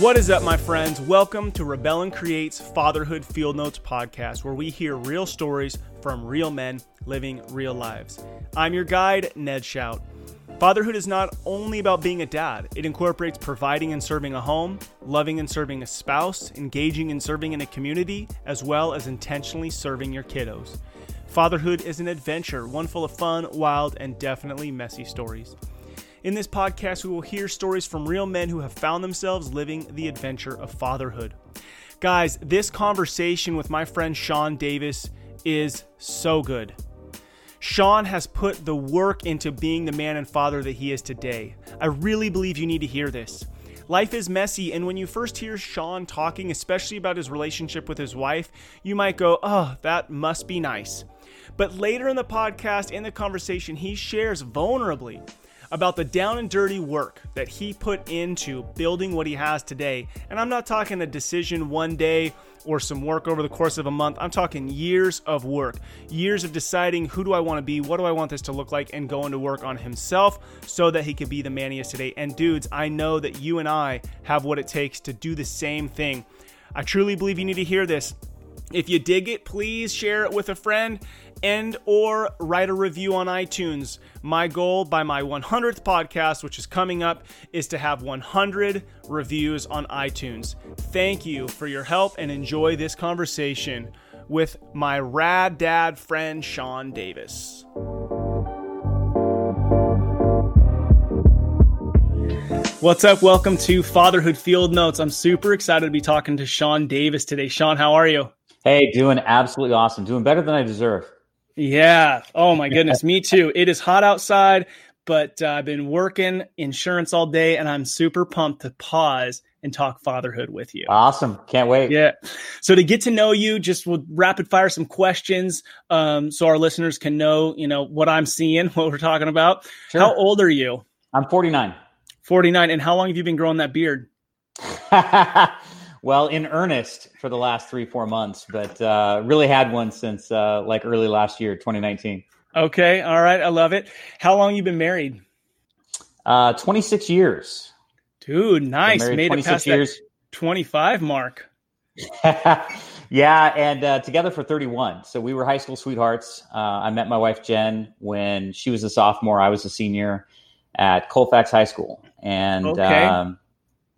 What is up, my friends? Welcome to Rebel and Create's Fatherhood Field Notes podcast, where we hear real stories from real men living real lives. I'm your guide, Ned Shout. Fatherhood is not only about being a dad, it incorporates providing and serving a home, loving and serving a spouse, engaging and serving in a community, as well as intentionally serving your kiddos. Fatherhood is an adventure, one full of fun, wild, and definitely messy stories. In this podcast, we will hear stories from real men who have found themselves living the adventure of fatherhood. Guys, this conversation with my friend Shawn Davis is so good. Shawn has put the work into being the man and father that he is today. I really believe you need to hear this. Life is messy, and when you first hear Shawn talking, especially about his relationship with his wife, you might go, oh, that must be nice. But later in the podcast, in the conversation, he shares vulnerably about the down and dirty work that he put into building what he has today. And I'm not talking a decision one day or some work over the course of a month. I'm talking years of work, years of deciding who do I want to be, what do I want this to look like, and going to work on himself so that he could be the man he is today. And dudes, I know that you and I have what it takes to do the same thing. I truly believe you need to hear this. If you dig it, please share it with a friend and or write a review on iTunes. My goal by my 100th podcast, which is coming up, is to have 100 reviews on iTunes. Thank you for your help and enjoy this conversation with my rad dad friend Shawn Davis. What's up? Welcome to Fatherhood Field Notes. I'm super excited to be talking to Shawn Davis today. Shawn, how are you? Hey, doing absolutely awesome. Doing better than I deserve. Yeah. Oh my goodness. Me too. It is hot outside, but uh, I've been working insurance all day and I'm super pumped to pause and talk fatherhood with you. Awesome. Can't wait. Yeah. So to get to know you, just we'll rapid fire some questions um, so our listeners can know, you know, what I'm seeing, what we're talking about. Sure. How old are you? I'm 49. 49. And how long have you been growing that beard? Well, in earnest for the last three, four months, but uh, really had one since uh, like early last year, 2019. Okay. All right. I love it. How long you been married? Uh, 26 years. Dude, nice. Made it past years. that 25 mark. yeah. And uh, together for 31. So we were high school sweethearts. Uh, I met my wife, Jen, when she was a sophomore. I was a senior at Colfax High School. And okay. um,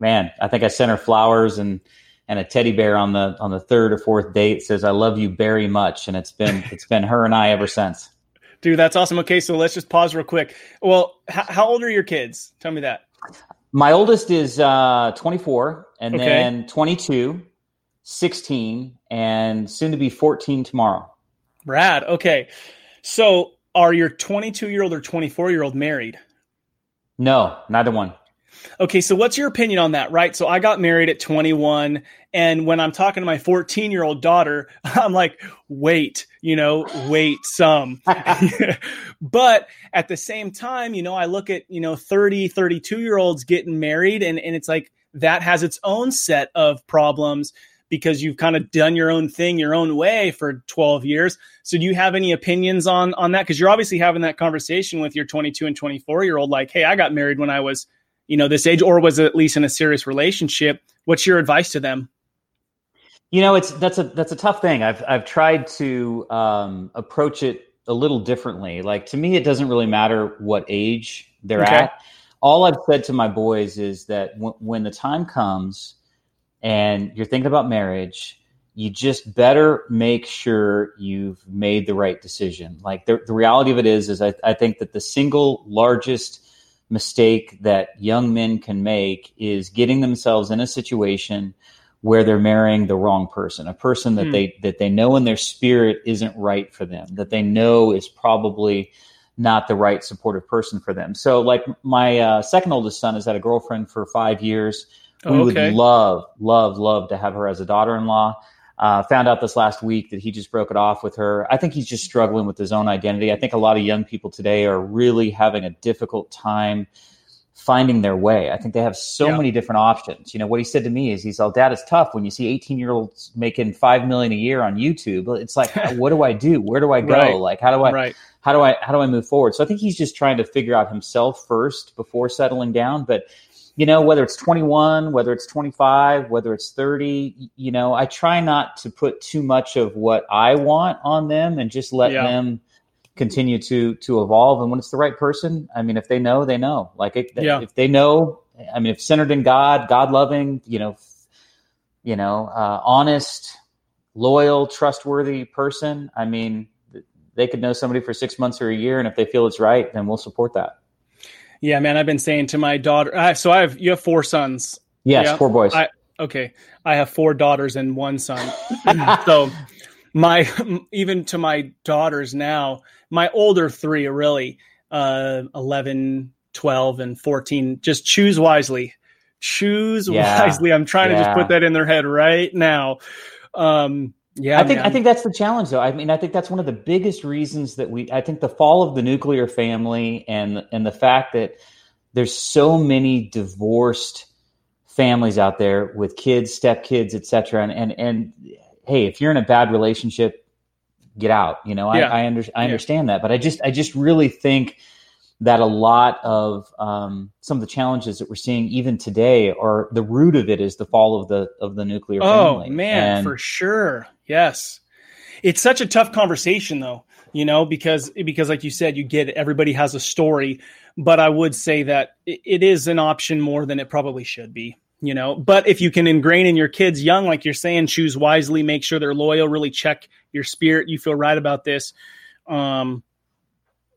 man, I think I sent her flowers and and a teddy bear on the on the third or fourth date says I love you very much, and it's been it's been her and I ever since. Dude, that's awesome. Okay, so let's just pause real quick. Well, h- how old are your kids? Tell me that. My oldest is uh, 24, and okay. then 22, 16, and soon to be 14 tomorrow. Brad, okay. So are your 22 year old or 24 year old married? No, neither one. Okay, so what's your opinion on that, right? So I got married at 21, and when I'm talking to my 14 year old daughter, I'm like, wait, you know, wait some. but at the same time, you know, I look at, you know, 30, 32 year olds getting married, and, and it's like that has its own set of problems because you've kind of done your own thing your own way for 12 years. So do you have any opinions on on that cuz you're obviously having that conversation with your 22 and 24 year old like, "Hey, I got married when I was you know this age or was at least in a serious relationship? What's your advice to them? You know it's that's a that's a tough thing. I've i've tried to um, approach it a little differently. Like to me it doesn't really matter what age they're okay. at. All i've said to my boys is that w- when the time comes and you're thinking about marriage you just better make sure you've made the right decision. Like the, the reality of it is is I, I think that the single largest mistake that young men can make is getting themselves in a situation where they're marrying the wrong person, a person that mm. they that they know in their spirit isn't right for them, that they know is probably not the right supportive person for them. So, like my uh, second oldest son has had a girlfriend for five years. We oh, okay. would love, love, love to have her as a daughter-in-law. Uh, found out this last week that he just broke it off with her. I think he's just struggling with his own identity. I think a lot of young people today are really having a difficult time finding their way. I think they have so yeah. many different options. You know, what he said to me is he's all dad, it's tough when you see 18 year olds making 5 million a year on YouTube. It's like, what do I do? Where do I go? Right. Like, how do I, right. how do I, how do I move forward? So I think he's just trying to figure out himself first before settling down. But you know, whether it's 21, whether it's 25, whether it's 30, you know, I try not to put too much of what I want on them and just let yeah. them continue to to evolve. And when it's the right person, I mean, if they know, they know. Like if, yeah. if they know, I mean, if centered in God, God loving, you know, you know, uh, honest, loyal, trustworthy person. I mean, they could know somebody for six months or a year, and if they feel it's right, then we'll support that. Yeah, man, I've been saying to my daughter. Uh, so I have you have four sons. Yes, yeah? four boys. I, okay, I have four daughters and one son. so my even to my daughters now, my older three are really uh, 11, 12, and 14. Just choose wisely. Choose yeah. wisely. I'm trying yeah. to just put that in their head right now. Um, yeah, I think man. I think that's the challenge, though. I mean, I think that's one of the biggest reasons that we. I think the fall of the nuclear family and and the fact that there's so many divorced families out there with kids, stepkids, etc. And and and hey, if you're in a bad relationship, get out. You know, yeah. I I, under, I understand yeah. that, but I just I just really think that a lot of um, some of the challenges that we're seeing even today are the root of it is the fall of the of the nuclear oh, family. man, and, for sure. Yes. It's such a tough conversation though, you know, because because like you said, you get it, everybody has a story, but I would say that it is an option more than it probably should be you know but if you can ingrain in your kids young like you're saying choose wisely make sure they're loyal really check your spirit you feel right about this um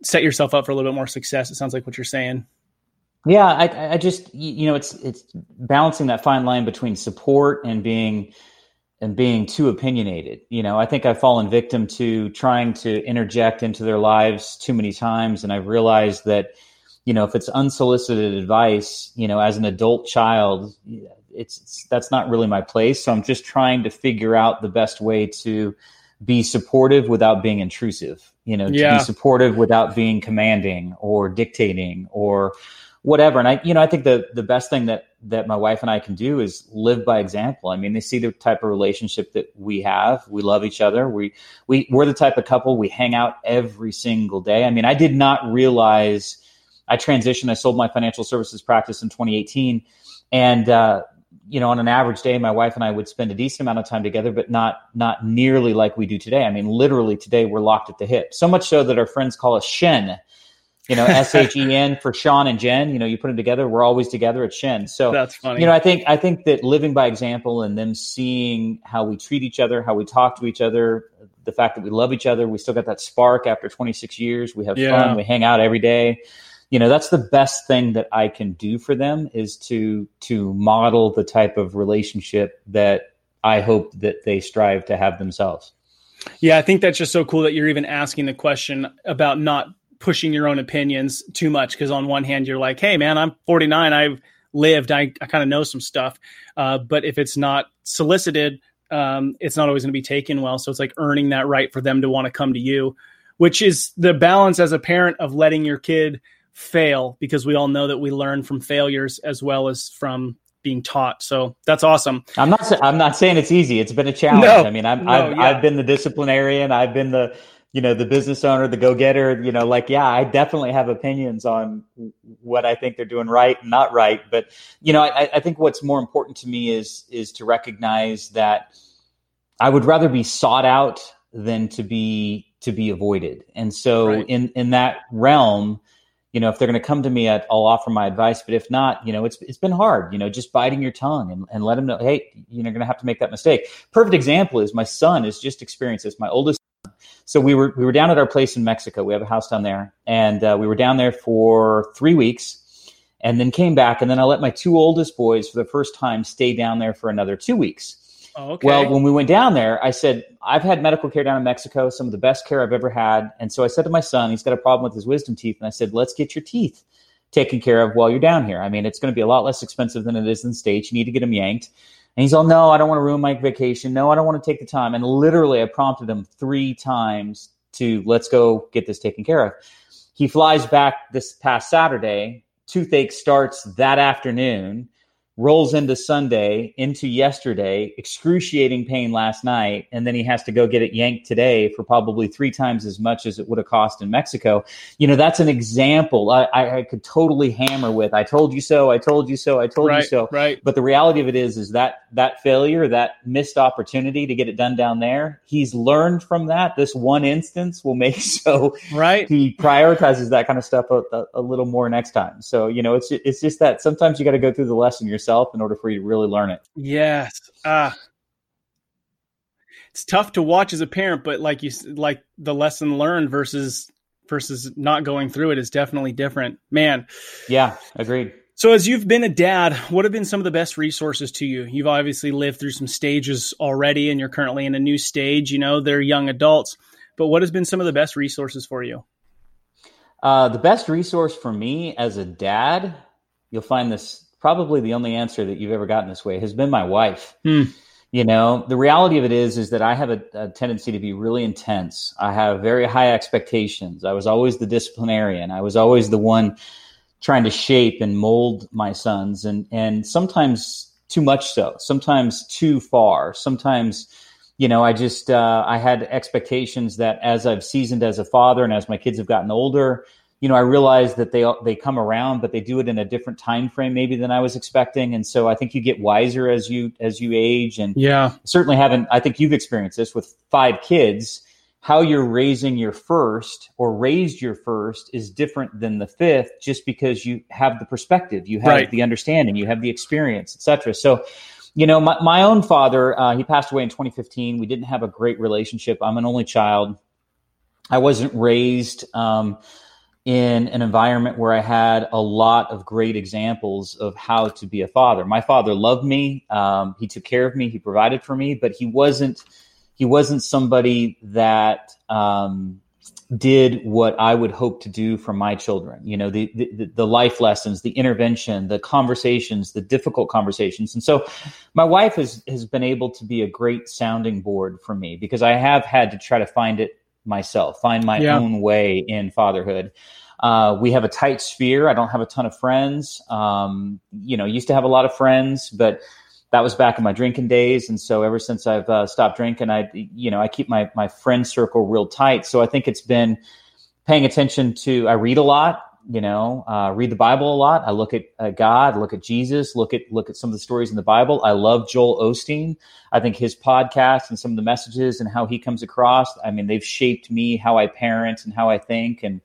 set yourself up for a little bit more success it sounds like what you're saying yeah i i just you know it's it's balancing that fine line between support and being and being too opinionated you know i think i've fallen victim to trying to interject into their lives too many times and i've realized that you know, if it's unsolicited advice, you know, as an adult child, it's, it's, that's not really my place. So I'm just trying to figure out the best way to be supportive without being intrusive. You know, yeah. to be supportive without being commanding or dictating or whatever. And I, you know, I think the the best thing that that my wife and I can do is live by example. I mean, they see the type of relationship that we have. We love each other. We we we're the type of couple we hang out every single day. I mean, I did not realize I transitioned. I sold my financial services practice in 2018, and uh, you know, on an average day, my wife and I would spend a decent amount of time together, but not not nearly like we do today. I mean, literally today we're locked at the hip. So much so that our friends call us Shen. You know, S H E N for Shawn and Jen. You know, you put them together, we're always together at Shen. So that's funny. You know, I think I think that living by example and them seeing how we treat each other, how we talk to each other, the fact that we love each other, we still got that spark after 26 years. We have yeah. fun, we hang out every day you know that's the best thing that i can do for them is to to model the type of relationship that i hope that they strive to have themselves. Yeah i think that's just so cool that you're even asking the question about not pushing your own opinions too much because on one hand you're like hey man i'm 49 i've lived i, I kind of know some stuff. Uh, but if it's not solicited um, it's not always going to be taken well. So it's like earning that right for them to want to come to you which is the balance as a parent of letting your kid fail because we all know that we learn from failures as well as from being taught. So that's awesome. I'm not. I'm not saying it's easy. It's been a challenge. No, I mean, I'm, no, I've, yeah. I've been the disciplinarian. I've been the you know the business owner, the go getter. You know, like yeah, I definitely have opinions on what I think they're doing right and not right. But you know, I, I think what's more important to me is is to recognize that I would rather be sought out than to be to be avoided. And so right. in in that realm you know, if they're going to come to me, I'll offer my advice. But if not, you know, it's it's been hard. You know, just biting your tongue and, and let them know, hey, you're going to have to make that mistake. Perfect example is my son has just experienced this. My oldest. Son. So we were we were down at our place in Mexico. We have a house down there, and uh, we were down there for three weeks, and then came back. And then I let my two oldest boys, for the first time, stay down there for another two weeks. Oh, okay. Well, when we went down there, I said, I've had medical care down in Mexico, some of the best care I've ever had. And so I said to my son, he's got a problem with his wisdom teeth. And I said, let's get your teeth taken care of while you're down here. I mean, it's going to be a lot less expensive than it is in the States. You need to get them yanked. And he's all, no, I don't want to ruin my vacation. No, I don't want to take the time. And literally, I prompted him three times to let's go get this taken care of. He flies back this past Saturday. Toothache starts that afternoon rolls into Sunday, into yesterday, excruciating pain last night, and then he has to go get it yanked today for probably three times as much as it would have cost in Mexico. You know, that's an example I, I, I could totally hammer with. I told you so. I told you so. I told right, you so. Right. But the reality of it is, is that that failure, that missed opportunity to get it done down there, he's learned from that. This one instance will make so right. He prioritizes that kind of stuff a, a, a little more next time. So you know, it's it's just that sometimes you got to go through the lesson yourself yourself in order for you to really learn it. Yes. Uh, it's tough to watch as a parent, but like you like the lesson learned versus versus not going through it is definitely different. Man. Yeah, agreed. So as you've been a dad, what have been some of the best resources to you? You've obviously lived through some stages already and you're currently in a new stage, you know, they're young adults. But what has been some of the best resources for you? Uh, the best resource for me as a dad, you'll find this probably the only answer that you've ever gotten this way has been my wife. Hmm. You know, the reality of it is, is that I have a, a, tendency to be really intense. I have very high expectations. I was always the disciplinarian. I was always the one trying to shape and mold my sons, and and sometimes too much so. Sometimes too far. Sometimes, you know, I just uh, I had expectations that as I've seasoned as a father and as my kids have gotten older, you know, I realize that they they come around, but they do it in a different time frame maybe than I was expecting, and so I think you get wiser as you as you age. And yeah, certainly haven't. I think you've experienced this with five kids. How you're raising your first or raised your first is different than the fifth, just because you have the perspective, you have right. the understanding, you have the experience, etc. So, you know, my, my own father, uh, he passed away in 2015. We didn't have a great relationship. I'm an only child. I wasn't raised. Um, in an environment where I had a lot of great examples of how to be a father. My father loved me. Um, he took care of me. He provided for me, but he wasn't he wasn't somebody that um, did what I would hope to do for my children. You know, the, the, the life lessons, the intervention, the conversations, the difficult conversations. And so, my wife has has been able to be a great sounding board for me because I have had to try to find it myself, find my yeah. own way in fatherhood. Uh, we have a tight sphere. I don't have a ton of friends. Um, you know, used to have a lot of friends, but that was back in my drinking days. And so ever since I've uh, stopped drinking, I, you know, I keep my, my friend circle real tight. So I think it's been paying attention to, I read a lot, you know, uh, read the Bible a lot. I look at uh, God, look at Jesus, look at, look at some of the stories in the Bible. I love Joel Osteen. I think his podcast and some of the messages and how he comes across, I mean, they've shaped me, how I parent and how I think. And,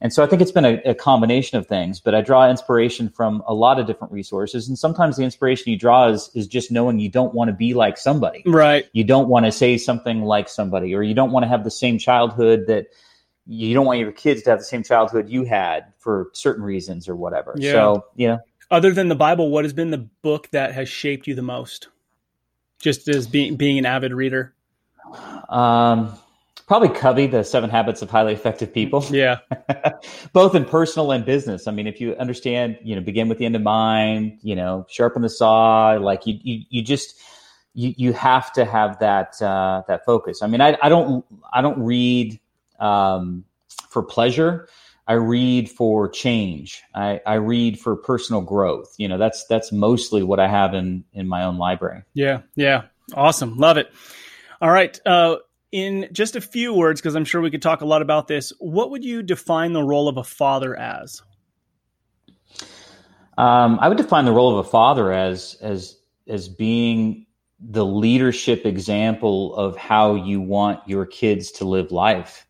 and so I think it's been a, a, combination of things, but I draw inspiration from a lot of different resources. And sometimes the inspiration you draw is, is just knowing you don't want to be like somebody. Right. You don't want to say something like somebody, or you don't want to have the same childhood that you don't want your kids to have the same childhood you had for certain reasons or whatever. Yeah. So, yeah. Other than the Bible, what has been the book that has shaped you the most? Just as being being an avid reader. Um, probably Covey, the Seven Habits of Highly Effective People. Yeah, both in personal and business. I mean, if you understand, you know, begin with the end in mind. You know, sharpen the saw. Like you, you, you just you you have to have that uh, that focus. I mean, I, I don't I don't read um, for pleasure. I read for change. I, I read for personal growth. You know, that's that's mostly what I have in in my own library. Yeah, yeah, awesome, love it. All right, uh, in just a few words, because I'm sure we could talk a lot about this. What would you define the role of a father as? Um, I would define the role of a father as as as being the leadership example of how you want your kids to live life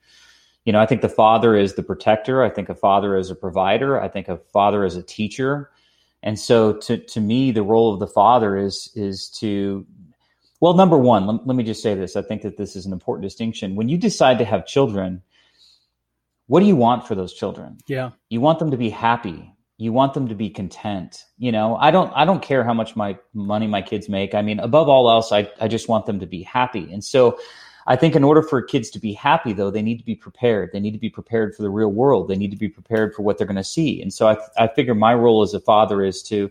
you know, I think the father is the protector. I think a father is a provider. I think a father is a teacher. And so to, to me, the role of the father is, is to, well, number one, let, let me just say this. I think that this is an important distinction. When you decide to have children, what do you want for those children? Yeah. You want them to be happy. You want them to be content. You know, I don't I don't care how much my money my kids make. I mean, above all else, I, I just want them to be happy. And so I think in order for kids to be happy, though, they need to be prepared. They need to be prepared for the real world. They need to be prepared for what they're going to see. And so I, I figure my role as a father is to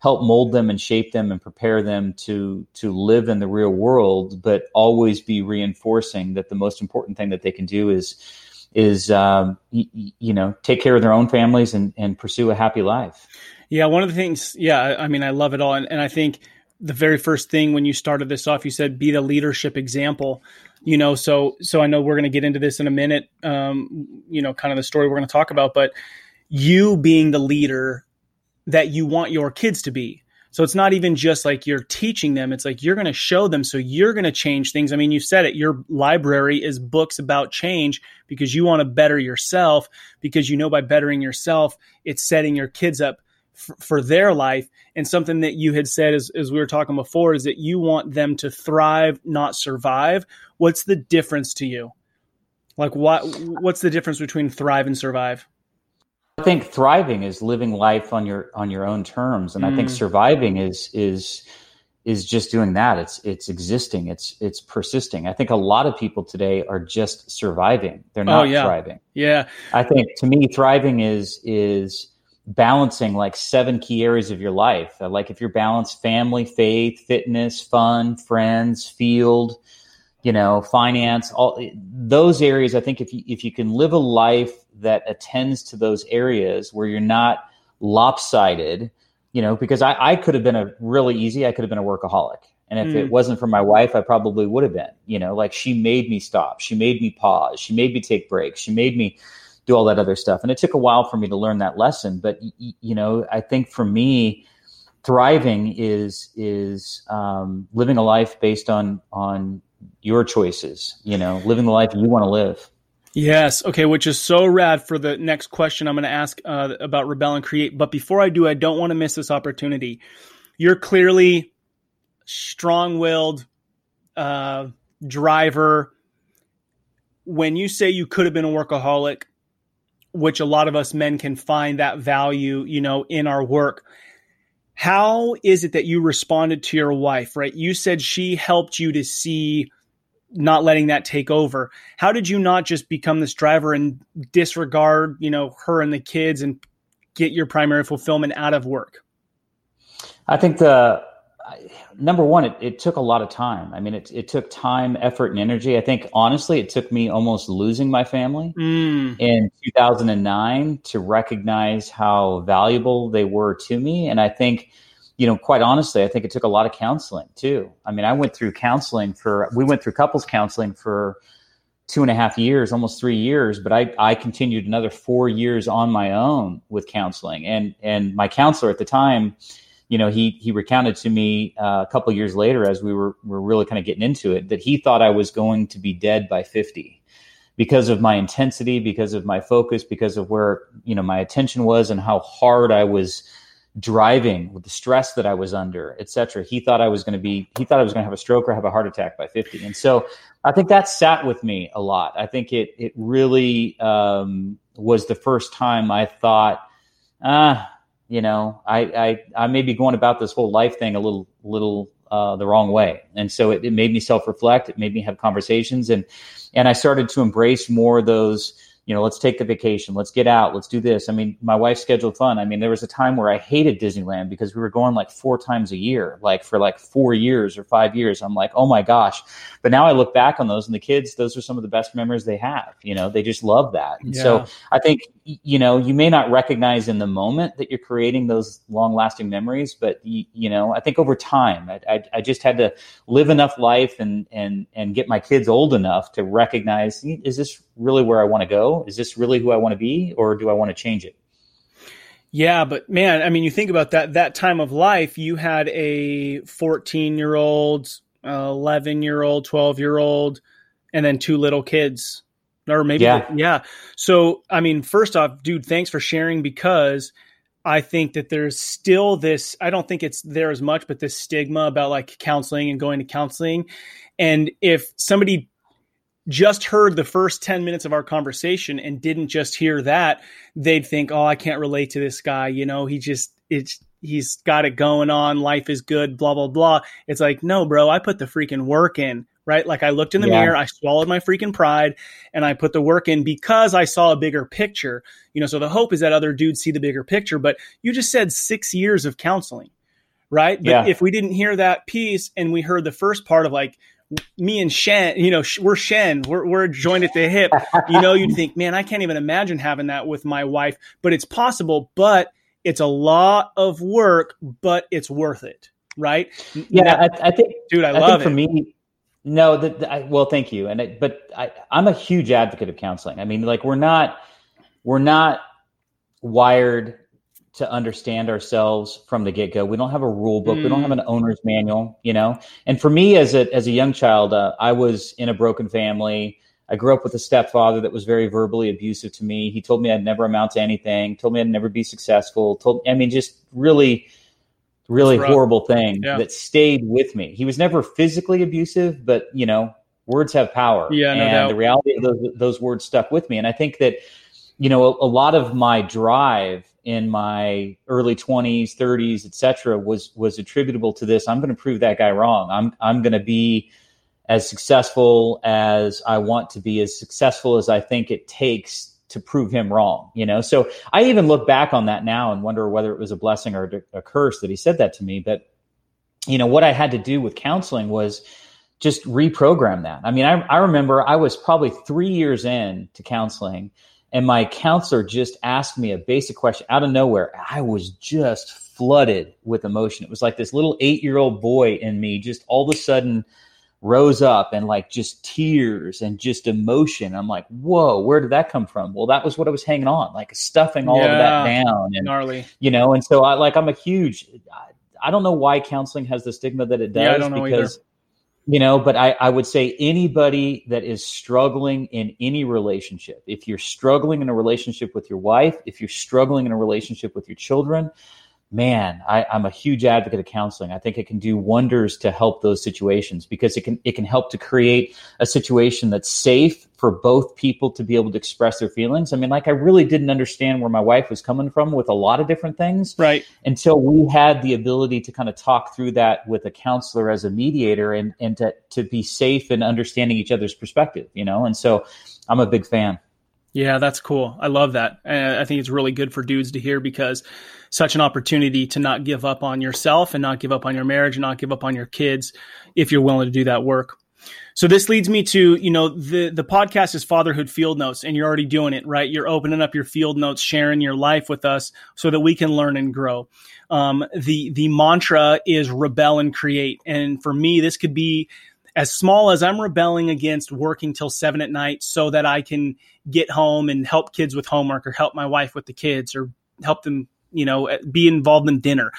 help mold them and shape them and prepare them to to live in the real world, but always be reinforcing that the most important thing that they can do is is um, y- you know take care of their own families and, and pursue a happy life. Yeah, one of the things, yeah, I mean, I love it all. And, and I think the very first thing when you started this off, you said be the leadership example. You know, so so I know we're going to get into this in a minute. Um, you know, kind of the story we're going to talk about, but you being the leader that you want your kids to be. So it's not even just like you're teaching them, it's like you're going to show them. So you're going to change things. I mean, you said it, your library is books about change because you want to better yourself, because you know by bettering yourself, it's setting your kids up for their life. And something that you had said as, as we were talking before is that you want them to thrive, not survive. What's the difference to you? Like what what's the difference between thrive and survive? I think thriving is living life on your on your own terms, and mm. I think mm. surviving is is is just doing that. It's it's existing. It's it's persisting. I think a lot of people today are just surviving. They're oh, not oh, yeah. thriving. Yeah. I think to me, thriving is is balancing like seven key areas of your life. Like if you're balanced family, faith, fitness, fun, friends, field, you know, finance, all those areas. I think if you if you can live a life that attends to those areas where you're not lopsided, you know, because I, I could have been a really easy, I could have been a workaholic. And if mm. it wasn't for my wife, I probably would have been, you know, like she made me stop. She made me pause. She made me take breaks. She made me do all that other stuff. And it took a while for me to learn that lesson. But, you know, I think for me, thriving is, is um, living a life based on, on your choices, you know, living the life you want to live. Yes. Okay. Which is so rad for the next question I'm going to ask uh, about Rebel and Create. But before I do, I don't want to miss this opportunity. You're clearly strong willed uh, driver. When you say you could have been a workaholic, which a lot of us men can find that value, you know, in our work. How is it that you responded to your wife, right? You said she helped you to see not letting that take over. How did you not just become this driver and disregard, you know, her and the kids and get your primary fulfillment out of work? I think the number one, it, it took a lot of time. I mean, it, it took time, effort, and energy. I think honestly, it took me almost losing my family mm. in 2009 to recognize how valuable they were to me. And I think you know, quite honestly, I think it took a lot of counseling too. I mean, I went through counseling for, we went through couples counseling for two and a half years, almost three years, but I, I continued another four years on my own with counseling. And, and my counselor at the time, you know, he, he recounted to me uh, a couple years later as we were, were really kind of getting into it that he thought I was going to be dead by 50 because of my intensity, because of my focus, because of where, you know, my attention was and how hard I was, driving with the stress that I was under, etc. He thought I was going to be, he thought I was going to have a stroke or have a heart attack by 50. And so I think that sat with me a lot. I think it, it really um, was the first time I thought, ah, you know, I, I, I may be going about this whole life thing a little, little uh, the wrong way. And so it, it made me self reflect. It made me have conversations and, and I started to embrace more those, you know, let's take the vacation, let's get out, let's do this. I mean, my wife scheduled fun. I mean, there was a time where I hated Disneyland because we were going like four times a year, like for like four years or five years. I'm like, oh my gosh. But now I look back on those and the kids, those are some of the best memories they have. You know, they just love that. And yeah. so I think, you know, you may not recognize in the moment that you're creating those long lasting memories, but you, you, know, I think over time, I, I, I just had to live enough life and, and, and get my kids old enough to recognize, is this really where I want to go? Is this really who I want to be, or do I want to change it? Yeah, but man, I mean, you think about that that time of life. You had a 14 year old, 11 year old, 12 year old, and then two little kids, or maybe yeah. yeah. So, I mean, first off, dude, thanks for sharing because I think that there's still this. I don't think it's there as much, but this stigma about like counseling and going to counseling. And if somebody just heard the first 10 minutes of our conversation and didn't just hear that, they'd think, oh, I can't relate to this guy. You know, he just, it's, he's got it going on. Life is good, blah, blah, blah. It's like, no, bro, I put the freaking work in, right? Like I looked in the yeah. mirror, I swallowed my freaking pride and I put the work in because I saw a bigger picture. You know, so the hope is that other dudes see the bigger picture. But you just said six years of counseling, right? But yeah. if we didn't hear that piece and we heard the first part of like, me and Shen, you know, we're Shen, we're, we're joined at the hip. You know, you'd think, man, I can't even imagine having that with my wife, but it's possible. But it's a lot of work, but it's worth it, right? Yeah, now, I, I, think, dude, I, I love it. For me, no, that I, well, thank you, and it, but I, I'm a huge advocate of counseling. I mean, like we're not we're not wired to understand ourselves from the get go. We don't have a rule book. Mm. We don't have an mm. owner's manual, you know. And for me, as a as a young child, uh, I was in a broken family. I grew up with a stepfather that was very verbally abusive to me. He told me I'd never amount to anything. Told me I'd never be successful. Told I mean, just really, really horrible thing yeah. that stayed with me. He was never physically abusive, but you know, words have power. Yeah, no and doubt. the reality of those, those words stuck with me. And I think that you know, a, a lot of my drive in my early 20s, 30s, etc., was was attributable to this. I'm going to prove that guy wrong. I'm I'm going to be as successful as I want to be, as successful as I think it takes to prove him wrong. You know, so I even look back on that now and wonder whether it was a blessing or a curse that he said that to me. But you know, what I had to do with counseling was just reprogram that. I mean, I, I remember I was probably three years in to counseling and my counselor just asked me a basic question out of nowhere. I was just flooded with emotion. It was like this little eight year old boy in me just all of a sudden rose up and like just tears and just emotion. I'm like, whoa, where did that come from? Well, that was what I was hanging on, like stuffing all yeah, of that down and gnarly, you know. And so I like I'm a huge. I don't know why counseling has the stigma that it does yeah, I don't know because either you know but I, I would say anybody that is struggling in any relationship if you're struggling in a relationship with your wife if you're struggling in a relationship with your children man, I, am a huge advocate of counseling. I think it can do wonders to help those situations because it can it can help to create a situation that's safe for both people to be able to express their feelings. I mean, like I really didn't understand where my wife was coming from with a lot of different things, right? Until we had the ability to kind of talk through that with a counselor as a mediator and and to to be safe and understanding each other's perspective, you know. And so, I'm a big fan. Yeah, that's cool. I love that. I think it's really good for dudes to hear because such an opportunity to not give up on yourself and not give up on your marriage and not give up on your kids if you're willing to do that work. So this leads me to, you know, the the podcast is Fatherhood Field Notes and you're already doing it, right? You're opening up your field notes, sharing your life with us so that we can learn and grow. Um, the the mantra is rebel and create. And for me, this could be as small as I'm rebelling against working till seven at night so that I can get home and help kids with homework or help my wife with the kids or help them, you know, be involved in dinner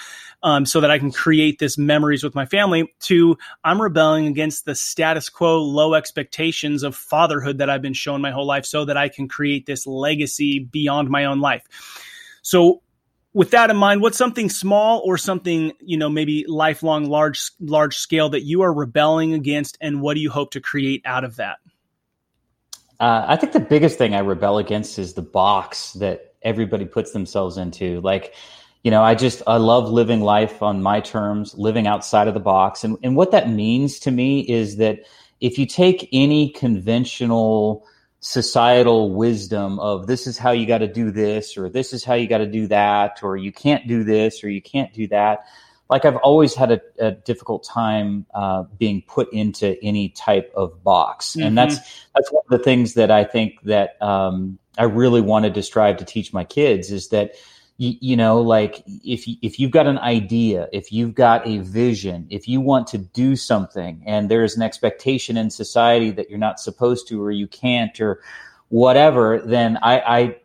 um, so that I can create this memories with my family to I'm rebelling against the status quo, low expectations of fatherhood that I've been shown my whole life so that I can create this legacy beyond my own life. So with that in mind, what's something small or something, you know, maybe lifelong, large, large scale that you are rebelling against, and what do you hope to create out of that? Uh, I think the biggest thing I rebel against is the box that everybody puts themselves into. Like, you know, I just I love living life on my terms, living outside of the box, and and what that means to me is that if you take any conventional societal wisdom of this is how you got to do this or this is how you got to do that or you can't do this or you can't do that like i've always had a, a difficult time uh, being put into any type of box mm-hmm. and that's that's one of the things that i think that um, i really wanted to strive to teach my kids is that you, you know like if if you've got an idea if you've got a vision if you want to do something and there's an expectation in society that you're not supposed to or you can't or whatever then i i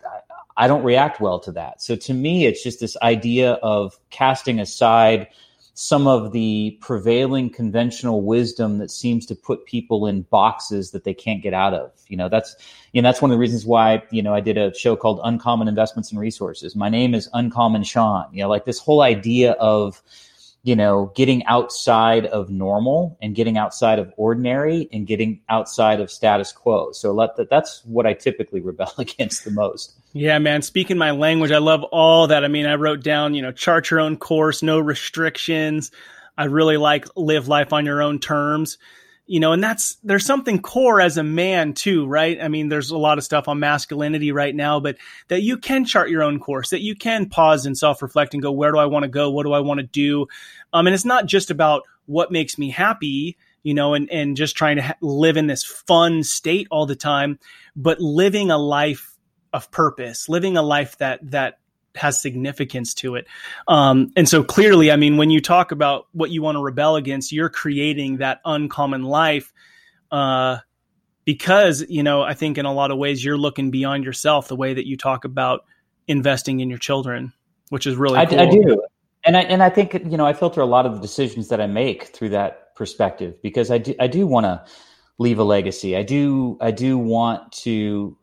i don't react well to that. So to me it's just this idea of casting aside some of the prevailing conventional wisdom that seems to put people in boxes that they can't get out of. You know, that's you know that's one of the reasons why you know I did a show called Uncommon Investments and Resources. My name is Uncommon Shawn. You know, like this whole idea of you know getting outside of normal and getting outside of ordinary and getting outside of status quo. So let that that's what I typically rebel against the most. Yeah, man. Speaking my language, I love all that. I mean, I wrote down, you know, chart your own course, no restrictions. I really like live life on your own terms. You know, and that's there's something core as a man too, right? I mean, there's a lot of stuff on masculinity right now, but that you can chart your own course, that you can pause and self-reflect and go, where do I want to go? What do I want to do? Um, and it's not just about what makes me happy, you know, and and just trying to ha- live in this fun state all the time, but living a life of purpose, living a life that that has significance to it. Um, and so clearly, I mean, when you talk about what you want to rebel against, you're creating that uncommon life. Uh, because, you know, I think in a lot of ways you're looking beyond yourself, the way that you talk about investing in your children, which is really I, cool. I do. And I, and I think, you know, I filter a lot of the decisions that I make through that perspective because I do, I do want to leave a legacy. I do, I do want to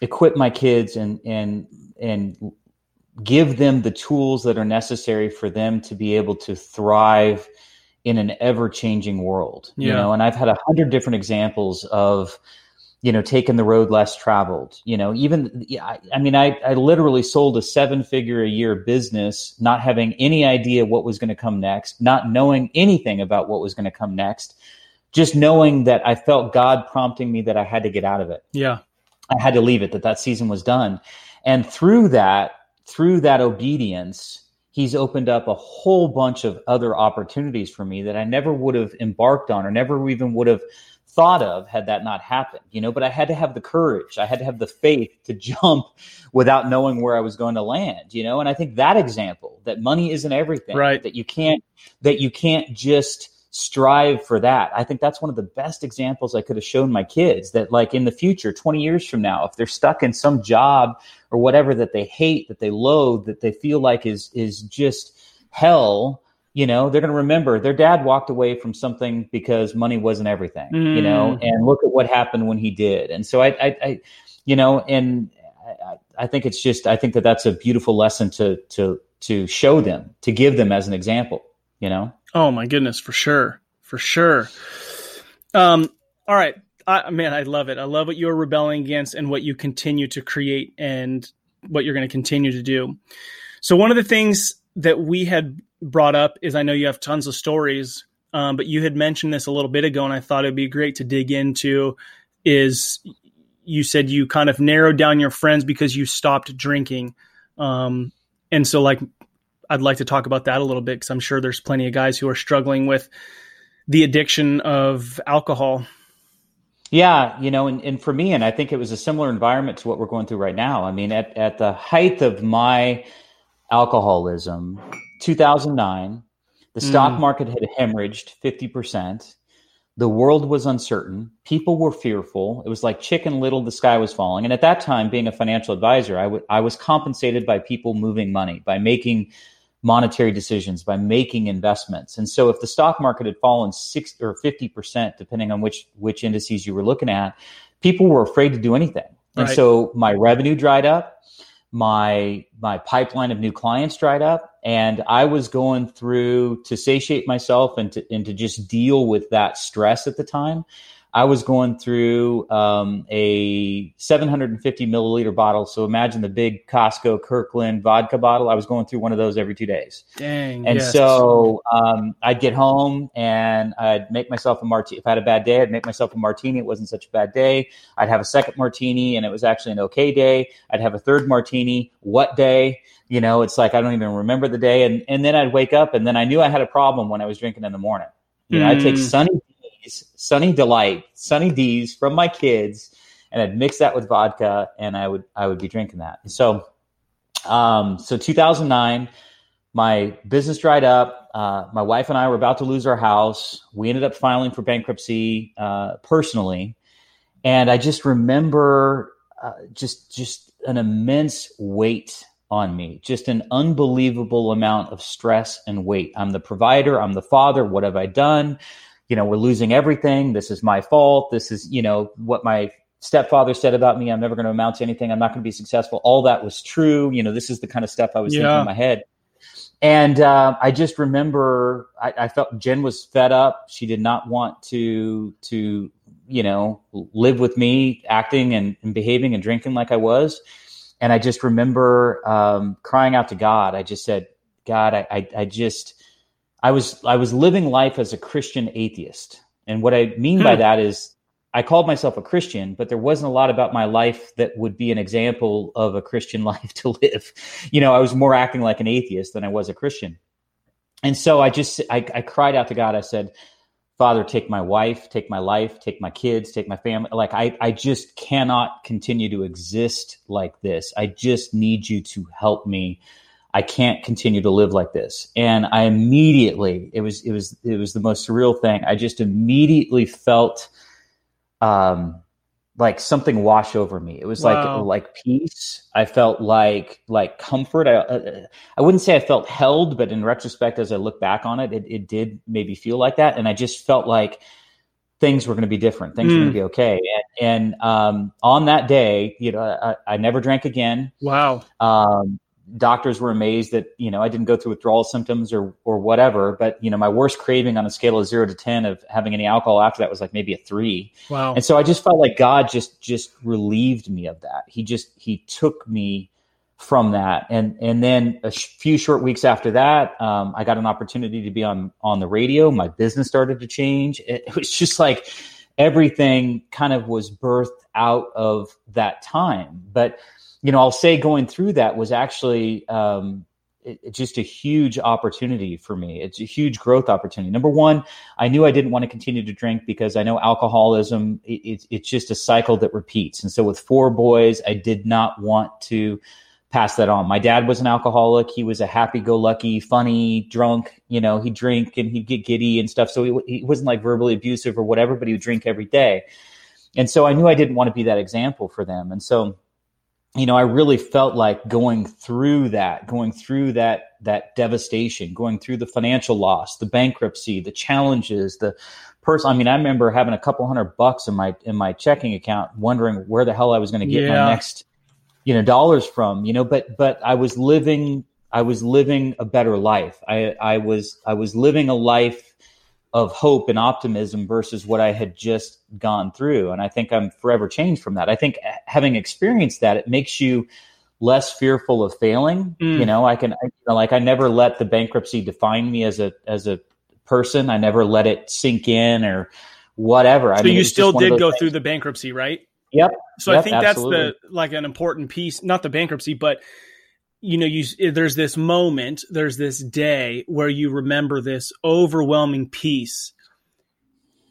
equip my kids and, and, and give them the tools that are necessary for them to be able to thrive in an ever changing world. Yeah. You know, and I've had a hundred different examples of, you know, taking the road less traveled. You know, even I, I mean, I, I literally sold a seven figure a year business, not having any idea what was going to come next, not knowing anything about what was going to come next, just knowing that I felt God prompting me that I had to get out of it. Yeah. I had to leave it, that that season was done. And through that, through that obedience, he's opened up a whole bunch of other opportunities for me that I never would have embarked on or never even would have thought of had that not happened, you know, but I had to have the courage. I had to have the faith to jump without knowing where I was going to land, you know? And I think that example that money isn't everything, right. that you can't, that you can't just strive for that. I think that's one of the best examples I could have shown my kids that like in the future, 20 years from now, if they're stuck in some job or whatever that they hate, that they loathe, that they feel like is, is just hell, you know, they're going to remember their dad walked away from something because money wasn't everything, mm. you know, mm. and look at what happened when he did. And so I, I, I you know, and I, I think it's just, I think that that's a beautiful lesson to, to, to show them, to give them as an example, you know? Oh my goodness, for sure, for sure. Um, all right, I, man, I love it. I love what you're rebelling against and what you continue to create and what you're going to continue to do. So one of the things that we had brought up is I know you have tons of stories, um, but you had mentioned this a little bit ago, and I thought it'd be great to dig into. Is you said you kind of narrowed down your friends because you stopped drinking, um, and so like I'd like to talk about that a little bit because I'm sure there's plenty of guys who are struggling with the addiction of alcohol. Yeah, you know, and, and for me, and I think it was a similar environment to what we're going through right now. I mean, at, at the height of my alcoholism, 2009, the stock mm. market had hemorrhaged 50% the world was uncertain people were fearful it was like chicken little the sky was falling and at that time being a financial advisor I, w- I was compensated by people moving money by making monetary decisions by making investments. And so if the stock market had fallen 6 or 50% depending on which which indices you were looking at people were afraid to do anything. And right. so my revenue dried up my my pipeline of new clients dried up and i was going through to satiate myself and to and to just deal with that stress at the time I was going through um, a 750 milliliter bottle. So imagine the big Costco Kirkland vodka bottle. I was going through one of those every two days. Dang. And yes. so um, I'd get home and I'd make myself a martini. If I had a bad day, I'd make myself a martini. It wasn't such a bad day. I'd have a second martini and it was actually an okay day. I'd have a third martini. What day? You know, it's like I don't even remember the day. And, and then I'd wake up and then I knew I had a problem when I was drinking in the morning. You know, mm. I'd take hmm. Sunny Sunny Delight, Sunny D's from my kids, and I'd mix that with vodka, and I would I would be drinking that. so, um, so 2009, my business dried up. Uh, my wife and I were about to lose our house. We ended up filing for bankruptcy uh, personally, and I just remember uh, just just an immense weight on me, just an unbelievable amount of stress and weight. I'm the provider. I'm the father. What have I done? You know, we're losing everything. This is my fault. This is, you know, what my stepfather said about me. I'm never going to amount to anything. I'm not going to be successful. All that was true. You know, this is the kind of stuff I was yeah. thinking in my head. And uh, I just remember I, I, felt Jen was fed up. She did not want to to you know live with me, acting and, and behaving and drinking like I was. And I just remember um, crying out to God. I just said, God, I, I, I just I was I was living life as a Christian atheist. And what I mean hmm. by that is I called myself a Christian, but there wasn't a lot about my life that would be an example of a Christian life to live. You know, I was more acting like an atheist than I was a Christian. And so I just I, I cried out to God. I said, Father, take my wife, take my life, take my kids, take my family. Like, I, I just cannot continue to exist like this. I just need you to help me. I can't continue to live like this. And I immediately, it was, it was, it was the most surreal thing. I just immediately felt, um, like something wash over me. It was wow. like like peace. I felt like like comfort. I uh, I wouldn't say I felt held, but in retrospect, as I look back on it, it, it did maybe feel like that. And I just felt like things were going to be different. Things mm. were going to be okay. And, and um, on that day, you know, I, I never drank again. Wow. Um, doctors were amazed that you know I didn't go through withdrawal symptoms or or whatever. But you know, my worst craving on a scale of zero to ten of having any alcohol after that was like maybe a three. Wow! And so I just felt like God just just relieved me of that. He just he took me from that, and and then a few short weeks after that, um, I got an opportunity to be on on the radio. My business started to change. It, it was just like everything kind of was birthed out of that time, but you know, I'll say going through that was actually um, it, just a huge opportunity for me. It's a huge growth opportunity. Number one, I knew I didn't want to continue to drink because I know alcoholism, it, it, it's just a cycle that repeats. And so with four boys, I did not want to pass that on. My dad was an alcoholic. He was a happy go lucky, funny, drunk. You know, he'd drink and he'd get giddy and stuff. So he, he wasn't like verbally abusive or whatever, but he would drink every day. And so I knew I didn't want to be that example for them. And so you know, I really felt like going through that, going through that that devastation, going through the financial loss, the bankruptcy, the challenges, the person. I mean, I remember having a couple hundred bucks in my in my checking account, wondering where the hell I was going to get yeah. my next, you know, dollars from. You know, but but I was living, I was living a better life. I I was I was living a life of hope and optimism versus what I had just gone through. And I think I'm forever changed from that. I think having experienced that, it makes you less fearful of failing. Mm. You know, I can, I, you know, like I never let the bankruptcy define me as a, as a person. I never let it sink in or whatever. So I mean, you still did go things. through the bankruptcy, right? Yep. So yep, I think absolutely. that's the, like an important piece, not the bankruptcy, but you know you there's this moment there's this day where you remember this overwhelming peace.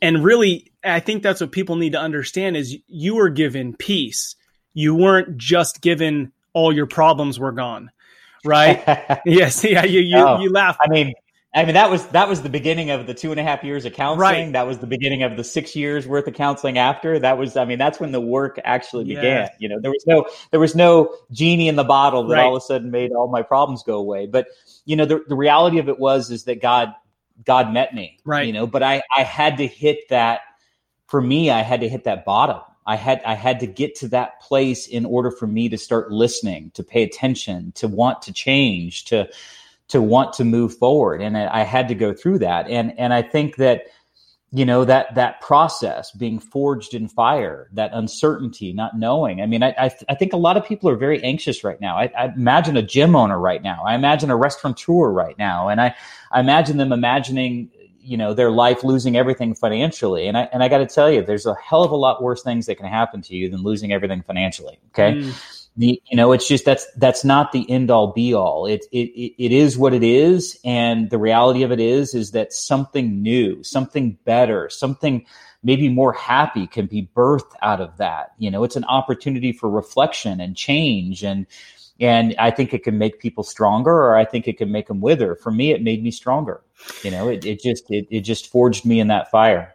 And really i think that's what people need to understand is you were given peace. You weren't just given all your problems were gone right? Yes yeah you you, oh, you laugh. I mean I mean, that was that was the beginning of the two and a half years of counseling. Right. That was the beginning of the six years worth of counseling after. That was, I mean, that's when the work actually began. Yeah. You know, there was no there was no genie in the bottle that right. all of a sudden made all my problems go away. But you know, the, the reality of it was is that God God met me. Right. You know, but I I had to hit that for me, I had to hit that bottom. I had I had to get to that place in order for me to start listening, to pay attention, to want to change, to to want to move forward. And I, had to go through that. And and I think that you know that that process being forged in fire that uncertainty not knowing i mean i i, I think a lot of people are very anxious right now. I, I, imagine a gym owner right now. I imagine a restaurateur right now. And i i imagine them imagining you know their life losing everything financially. And i and i got to tell you there's a hell of a lot worse things that can happen to you than losing everything financially okay? Mm the you know it's just that's that's not the end all be all. It, it it is what it is. And the reality of it is is that something new something better something maybe more happy can be birthed out of that. You know it's an opportunity for reflection and change. And and i think it can make people stronger or i think it can make them wither. For me it made me stronger. You know it, it just it, it just forged me in that fire.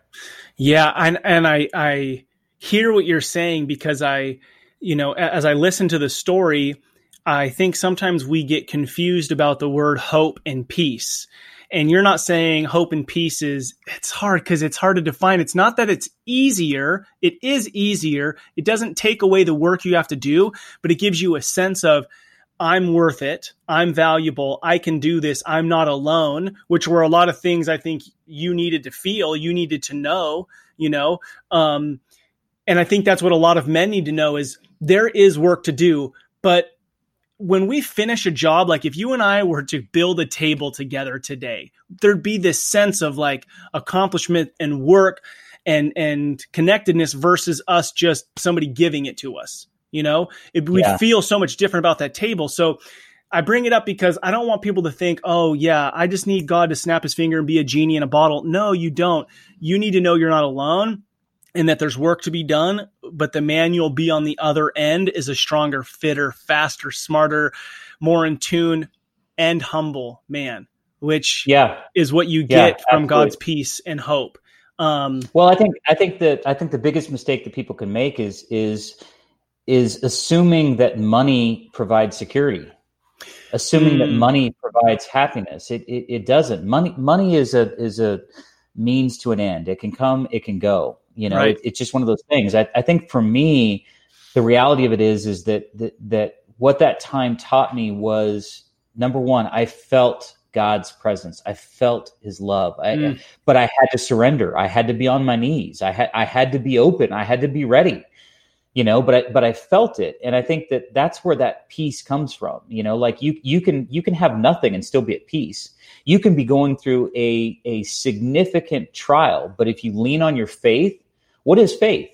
Yeah and and i i hear what you're saying because i you know, as I listen to the story, I think sometimes we get confused about the word hope and peace. And you're not saying hope and peace is, it's hard because it's hard to define. It's not that it's easier. It is easier. It doesn't take away the work you have to do, but it gives you a sense of, I'm worth it. I'm valuable. I can do this. I'm not alone, which were a lot of things I think you needed to feel, you needed to know, you know. Um, and I think that's what a lot of men need to know is there is work to do, but when we finish a job, like if you and I were to build a table together today, there'd be this sense of like accomplishment and work and and connectedness versus us just somebody giving it to us. You know, it, we yeah. feel so much different about that table. So I bring it up because I don't want people to think, oh, yeah, I just need God to snap his finger and be a genie in a bottle. No, you don't. You need to know you're not alone and that there's work to be done, but the man you'll be on the other end is a stronger, fitter, faster, smarter, more in tune, and humble man, which yeah. is what you get yeah, from God's peace and hope. Um, well, I think I think that I think the biggest mistake that people can make is is is assuming that money provides security assuming mm. that money provides happiness. It, it, it doesn't. Money money is a is a means to an end. It can come, it can go. You know, right. it, it's just one of those things. I, I think for me, the reality of it is is that, that that what that time taught me was number one, I felt God's presence. I felt His love. I, mm. But I had to surrender. I had to be on my knees. I had I had to be open. I had to be ready you know but I, but I felt it and I think that that's where that peace comes from you know like you you can you can have nothing and still be at peace you can be going through a a significant trial but if you lean on your faith what is faith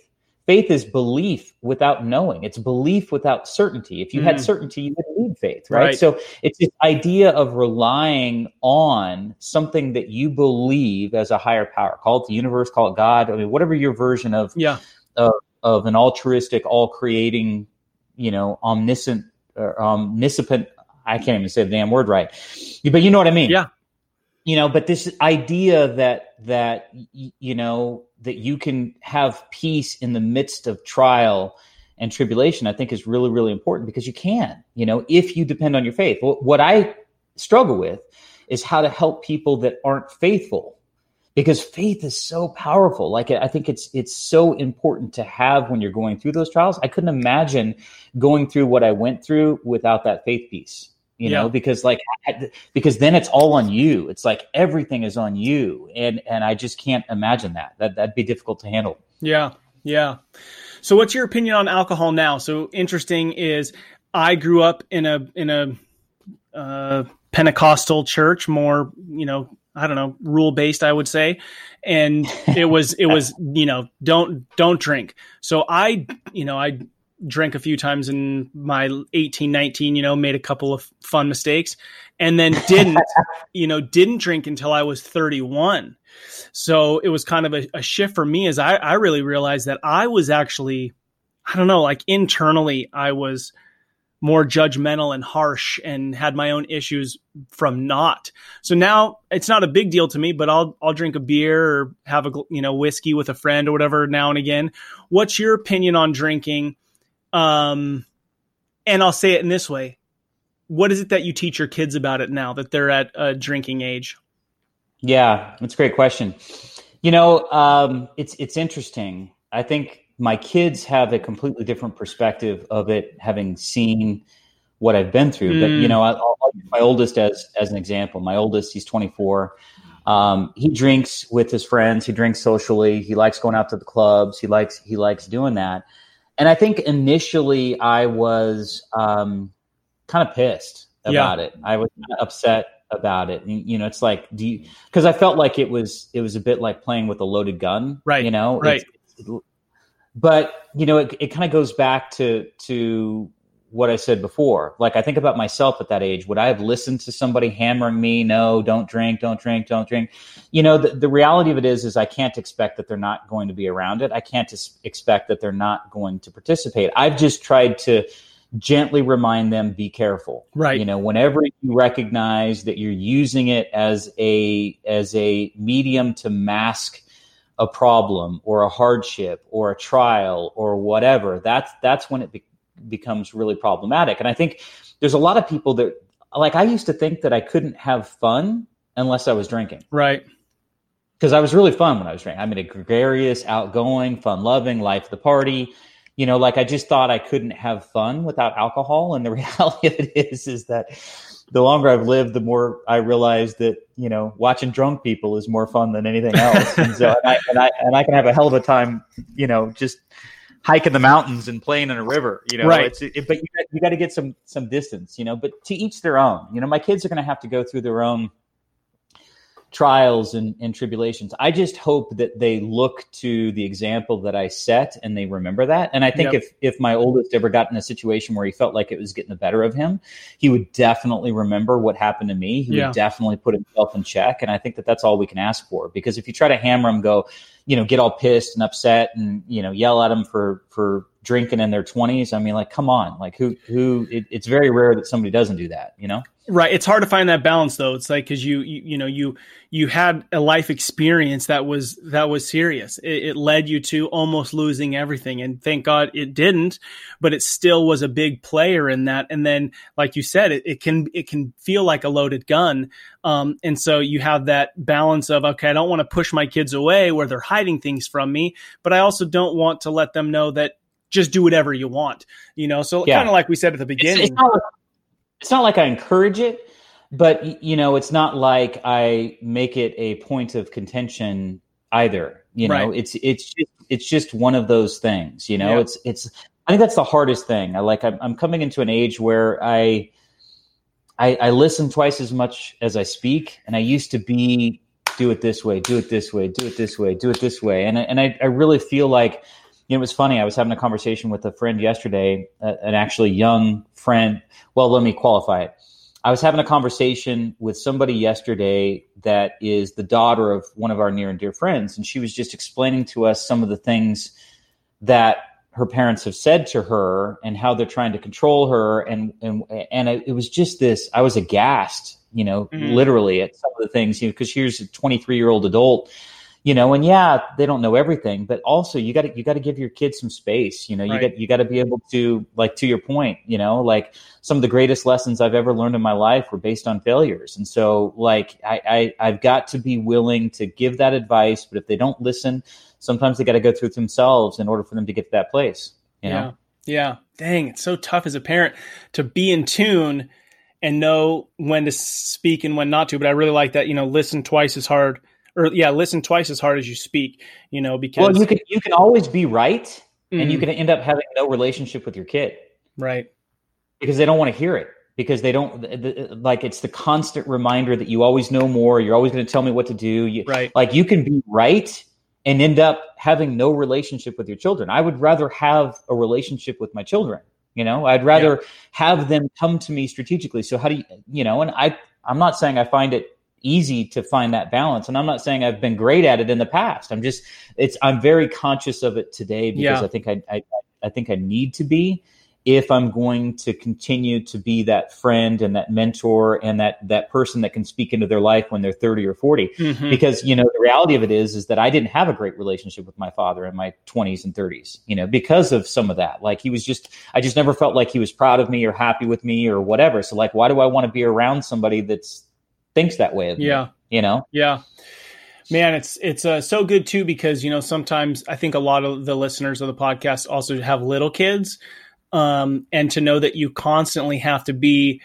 faith is belief without knowing it's belief without certainty if you mm. had certainty you wouldn't need faith right? right so it's this idea of relying on something that you believe as a higher power call it the universe call it god i mean whatever your version of yeah of of an altruistic, all creating, you know, omniscient, or omniscient. I can't even say the damn word right, but you know what I mean. Yeah. You know, but this idea that that you know that you can have peace in the midst of trial and tribulation, I think is really really important because you can. You know, if you depend on your faith. What I struggle with is how to help people that aren't faithful because faith is so powerful. Like I think it's it's so important to have when you're going through those trials. I couldn't imagine going through what I went through without that faith piece. You yeah. know, because like because then it's all on you. It's like everything is on you, and and I just can't imagine that. That that'd be difficult to handle. Yeah, yeah. So, what's your opinion on alcohol now? So, interesting is I grew up in a in a uh, Pentecostal church, more you know I don't know, rule based, I would say. And it was, it was, you know, don't, don't drink. So I, you know, I drank a few times in my 18, 19, you know, made a couple of fun mistakes and then didn't, you know, didn't drink until I was 31. So it was kind of a, a shift for me as I, I really realized that I was actually, I don't know, like internally, I was, more judgmental and harsh and had my own issues from not. So now it's not a big deal to me, but I'll I'll drink a beer or have a you know whiskey with a friend or whatever now and again. What's your opinion on drinking? Um, and I'll say it in this way: What is it that you teach your kids about it now that they're at a drinking age? Yeah, that's a great question. You know, um, it's it's interesting. I think my kids have a completely different perspective of it, having seen what I've been through. Mm. But you mm. know, I, will use my oldest as as an example. My oldest, he's 24. Um, he drinks with his friends. He drinks socially. He likes going out to the clubs. He likes he likes doing that. And I think initially I was um, kind of pissed about yeah. it. I was upset about it. And, you know, it's like, do you? Because I felt like it was it was a bit like playing with a loaded gun. Right. You know. Right. It's, but you know, it, it kind of goes back to to what I said before. Like I think about myself at that age. Would I have listened to somebody hammering me? No, don't drink, don't drink, don't drink. You know, the, the reality of it is, is I can't expect that they're not going to be around it. I can't expect that they're not going to participate. I've just tried to gently remind them, be careful. Right. You know, whenever you recognize that you're using it as a as a medium to mask a problem or a hardship or a trial or whatever, that's that's when it be- becomes really problematic. And I think there's a lot of people that like I used to think that I couldn't have fun unless I was drinking. Right. Because I was really fun when I was drinking. I mean, a gregarious, outgoing, fun loving, life of the party. You know, like I just thought I couldn't have fun without alcohol. And the reality of it is, is that the longer I've lived, the more I realize that you know watching drunk people is more fun than anything else. and so, and I, and I and I can have a hell of a time, you know, just hiking the mountains and playing in a river. You know, right? It, but you got, you got to get some some distance. You know, but to each their own. You know, my kids are going to have to go through their own trials and, and tribulations. I just hope that they look to the example that I set and they remember that. And I think yep. if if my oldest ever got in a situation where he felt like it was getting the better of him, he would definitely remember what happened to me. He yeah. would definitely put himself in check. And I think that that's all we can ask for. Because if you try to hammer him, go, you know, get all pissed and upset and you know yell at them for for drinking in their 20s i mean like come on. Like who who it, it's very rare that somebody doesn't do that you know? Right. It's hard to find that balance though. It's like because you, you you know you you had a life experience that was that was serious it, it, led you to almost losing everything and thank god it didn't but it still was a big player in that and then like you said it, it can it can feel like a loaded gun um, and so you have that balance of okay i don't want to push my kids away where they're hiding things from me but i also don't want to let them know that just do whatever you want, you know? So yeah. kind of like we said at the beginning. It's, it's, not it's not like I encourage it, but you know, it's not like I make it a point of contention either. You know, right. it's, it's, just, it's just one of those things, you know, yeah. it's, it's, I think that's the hardest thing. I like, I'm, I'm coming into an age where I, I, I listen twice as much as I speak, and I used to be do it this way, do it this way, do it this way, do it this way, and and I, I really feel like you know, it was funny. I was having a conversation with a friend yesterday, an actually young friend. Well, let me qualify it. I was having a conversation with somebody yesterday that is the daughter of one of our near and dear friends, and she was just explaining to us some of the things that her parents have said to her and how they're trying to control her, and and and it was just this. I was aghast, you know, mm-hmm. literally at some of the things, you know, because here's a 23 year old adult you know and yeah they don't know everything but also you got to you got to give your kids some space you know you got you got to be able to like to your point you know like some of the greatest lessons i've ever learned in my life were based on failures. And so like i, I i've got to be willing to give that advice but if they don't listen sometimes they got to go through it themselves in order for them to get to that place you yeah know? yeah. Dang it's so tough as a parent to be in tune and know when to speak and when not to but i really like that you know listen twice as hard or yeah, listen twice as hard as you speak. You know, because well, you can you can always be right, mm-hmm. and you mm-hmm. can end up having no relationship with your kid, right? Because they don't want to hear it because they don't like it's the constant reminder that you always know more. You're always going to tell me what to do. You, right? Like you can be right and end up having no relationship with your children. I would rather have a relationship with my children. You know, I'd rather yeah. have them come to me strategically. So how do you, you know, and I, I'm not saying I find it easy to find that balance. And I'm not saying I've been great at it in the past. I'm just it's I'm very conscious of it today because yeah. I think I, I I think I need to be if I'm going to continue to be that friend and that mentor and that that person that can speak into their life when they're 30 or 40 mm-hmm. because you know the reality of it is is that I didn't have a great relationship with my father in my 20s and 30s you know because of some of that like he was just I just never felt like he was proud of me or happy with me or whatever so like why do I want to be around somebody that's thinks that way of yeah. me. You know? Yeah. Man, it's it's uh, so good too because you know sometimes I think a lot of the listeners of the podcast also have little kids, um, and to know that you constantly have to be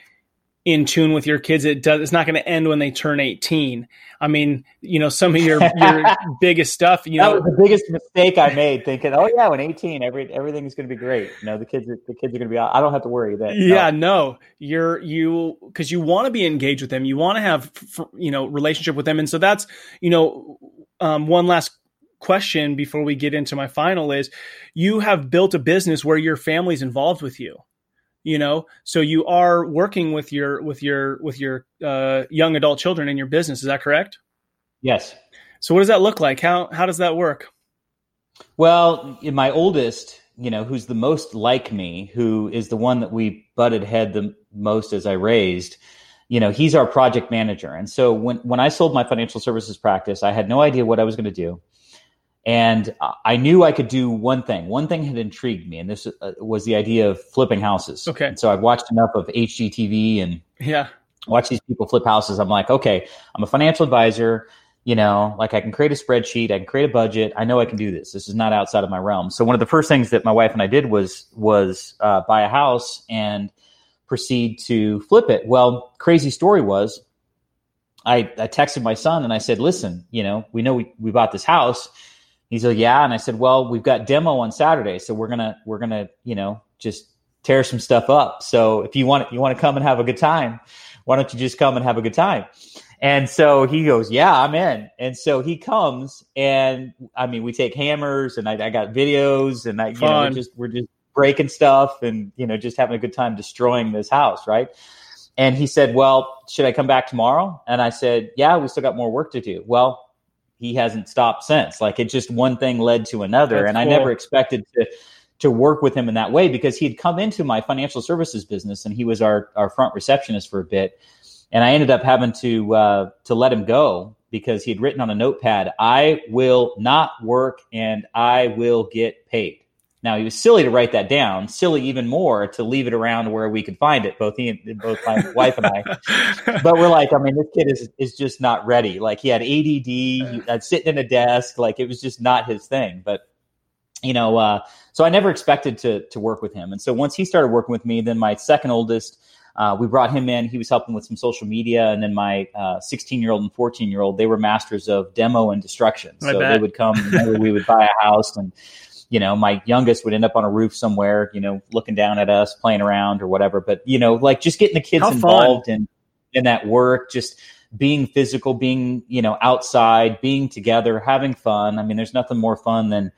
in tune with your kids. It does. It's not going to end when they turn eighteen. I mean, you know, some of your your biggest stuff. You that know, was the biggest mistake I made, thinking, "Oh yeah, when eighteen, every everything's going to be great." You know, the kids, are, the kids are going to be. I don't have to worry that. Yeah, no, no you're you because you want to be engaged with them. You want to have you know relationship with them, and so that's you know um, one last question before we get into my final is you have built a business where your family's involved with you you know? So you are working with your with your with your uh, young adult children in your business is that correct? Yes. So what does that look like? How how does that work? Well my oldest you know who's the most like me who is the one that we butted head the most as i raised you know he's our project manager. And so when when i sold my financial services practice i had no idea what i was going to do and I knew I could do one thing. One thing had intrigued me, and this uh, was the idea of flipping houses. Okay. And so I've watched enough of HGTV and yeah, watch these people flip houses. I'm like, okay, I'm a financial advisor. You know, like I can create a spreadsheet, I can create a budget. I know I can do this. This is not outside of my realm. So one of the first things that my wife and I did was was uh, buy a house and proceed to flip it. Well, crazy story was, I, I texted my son and I said, listen, you know, we know we, we bought this house He's like, yeah. And I said, well, we've got demo on Saturday, so we're gonna we're gonna you know just tear some stuff up. So if you want you want to come and have a good time, why don't you just come and have a good time? And so he goes, "Yeah, I'm in." And so he comes, and I mean, we take hammers, and I, I got videos, and I, you know, we're just we're just breaking stuff, and you know, just having a good time destroying this house, right? And he said, "Well, should I come back tomorrow?" And I said, "Yeah, we still got more work to do." Well, he hasn't stopped since. Like it just one thing led to another, That's and cool. I never expected to to work with him in that way because he'd come into my financial services business and he was our our front receptionist for a bit and I ended up having to uh, to let him go because he had written on a notepad, "I will not work and I will get paid." Now he was silly to write that down, silly even more to leave it around where we could find it, both he and both my wife and I. But we're like, I mean, this kid is is just not ready. Like he had ADD, he, sitting in a desk, like it was just not his thing. But you know, uh, so I never expected to to work with him. And so once he started working with me, then my second oldest uh, we brought him in. He was helping with some social media, and then my 16 uh, year old and 14 year old they were masters of demo and destruction. So they would come. we would buy a house, and you know, my youngest would end up on a roof somewhere, you know, looking down at us, playing around or whatever. But you know, like just getting the kids How involved fun. in in that work, just being physical, being you know outside, being together, having fun. I mean, there's nothing more fun than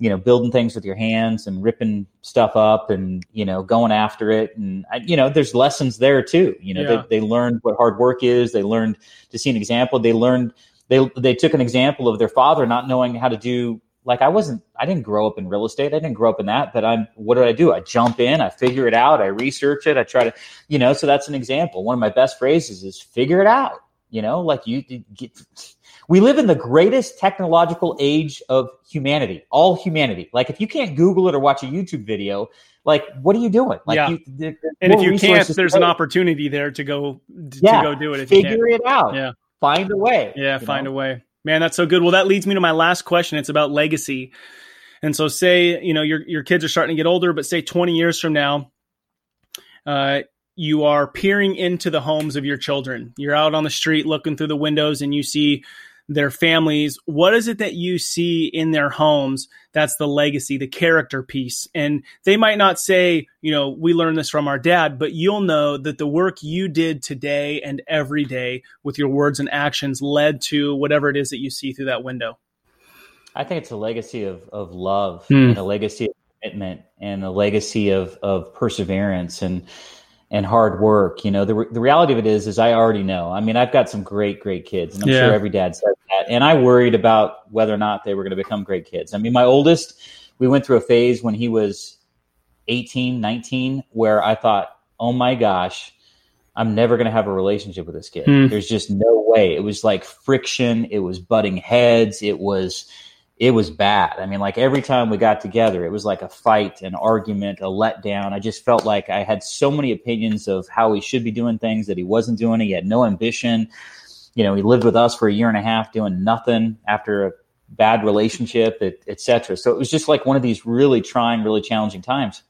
you know building things with your hands and ripping stuff up and you know going after it and you know there's lessons there too you know yeah. they, they learned what hard work is they learned to see an example they learned they they took an example of their father not knowing how to do like i wasn't i didn't grow up in real estate i didn't grow up in that but i'm what did i do i jump in i figure it out i research it i try to you know so that's an example one of my best phrases is figure it out you know like you, you get we live in the greatest technological age of humanity, all humanity. Like if you can't Google it or watch a YouTube video, like what are you doing? Like yeah. You, and if you can't, there's an opportunity there to go to yeah. go do it. If Figure it out. Yeah. Find a way. Yeah, find know? a way. Man, that's so good. Well, that leads me to my last question. It's about legacy. And so say, you know, your your kids are starting to get older, but say 20 years from now, uh, you are peering into the homes of your children. You're out on the street looking through the windows and you see their families. What is it that you see in their homes that's the legacy the character piece? And they might not say you know we learned this from our dad but you'll know that the work you did today and every day with your words and actions led to whatever it is that you see through that window. I think it's a legacy of, of love hmm. and a legacy of commitment and a legacy of, of perseverance. And and hard work. You know, the, the reality of it is, is I already know. I mean, I've got some great, great kids, and I'm yeah. sure every dad says that. And I worried about whether or not they were going to become great kids. I mean, my oldest, we went through a phase when he was 18, 19, where I thought, oh my gosh, I'm never going to have a relationship with this kid. Mm. There's just no way. It was like friction. It was butting heads. It was, it was bad. I mean, like every time we got together, it was like a fight, an argument, a letdown. I just felt like I had so many opinions of how he should be doing things that he wasn't doing. He had no ambition. You know, he lived with us for a year and a half doing nothing after a bad relationship, et cetera. So it was just like one of these really trying, really challenging times.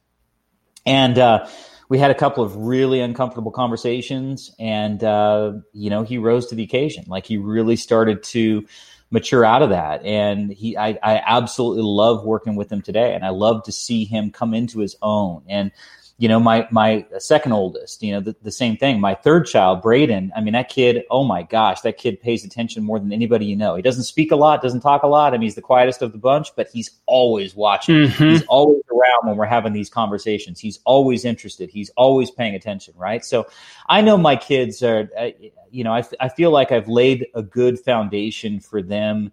And, uh, we had a couple of really uncomfortable conversations and uh, you know he rose to the occasion like he really started to mature out of that. And he, I, I absolutely love working with him today, and I love to see him come into his own. And you know, my my second oldest, you know, the, the same thing. My third child, Braden. I mean, that kid. Oh my gosh, that kid pays attention more than anybody you know. He doesn't speak a lot, doesn't talk a lot. I mean, he's the quietest of the bunch, but he's always watching. Mm-hmm. He's always around when we're having these conversations. He's always interested. He's always paying attention. Right. So, I know my kids are. You know, I, I feel like I've laid a good foundation for them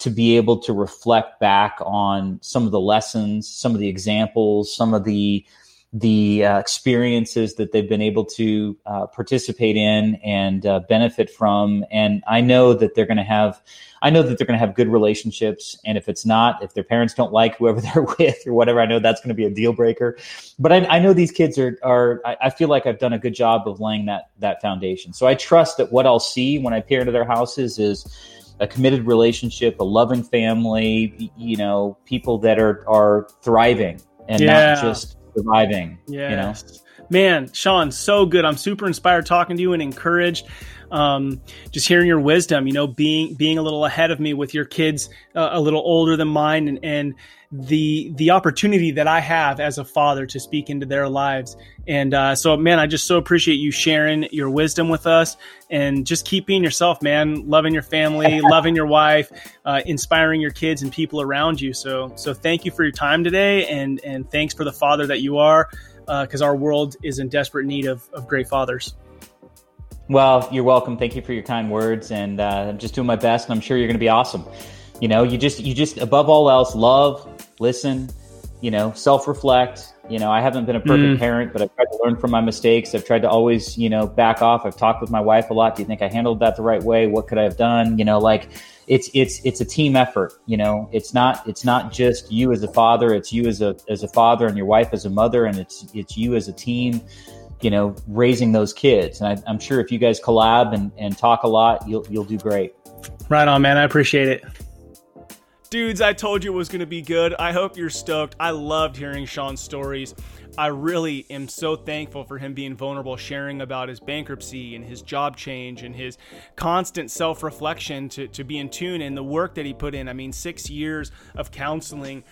to be able to reflect back on some of the lessons, some of the examples, some of the the uh, experiences that they've been able to uh, participate in and uh, benefit from. And I know that they're going to have, I know that they're going to have good relationships. And if it's not, if their parents don't like whoever they're with or whatever, I know that's going to be a deal breaker. But I, I know these kids are, are I, I, feel like I've done a good job of laying that that foundation. So I trust that what I'll see when I peer into their houses is a committed relationship, a loving family, you know, people that are are thriving and yeah. not just surviving. Yeah. You know? Man, Shawn, so good. I'm super inspired talking to you and encouraged. Um, just hearing your wisdom, you know, being being a little ahead of me with your kids, uh, a little older than mine, and, and the the opportunity that I have as a father to speak into their lives. And uh, so, man, I just so appreciate you sharing your wisdom with us, and just keep being yourself, man. Loving your family, loving your wife, uh, inspiring your kids and people around you. So, so thank you for your time today, and and thanks for the father that you are, because uh, our world is in desperate need of of great fathers. Well, you're welcome. Thank you for your kind words, and uh, I'm just doing my best, and I'm sure you're going to be awesome. You know, you just you just above all else love, listen, you know, self-reflect. You know, I haven't been a perfect mm. parent, but I've tried to learn from my mistakes. I've tried to always, you know, back off. I've talked with my wife a lot. Do you think I handled that the right way? What could I have done? You know, like it's it's it's a team effort. You know, it's not it's not just you as a father. It's you as a as a father and your wife as a mother, and it's it's you as a team you know, raising those kids. And I, am sure if you guys collab and, and talk a lot, you'll you'll do great. Right on, man. I appreciate it. Dudes, I told you it was going to be good. I hope you're stoked. I loved hearing Shawn's stories. I really am so thankful for him being vulnerable, sharing about his bankruptcy and his job change and his constant self reflection to, to be in tune and the work that he put in. I mean, six years of counseling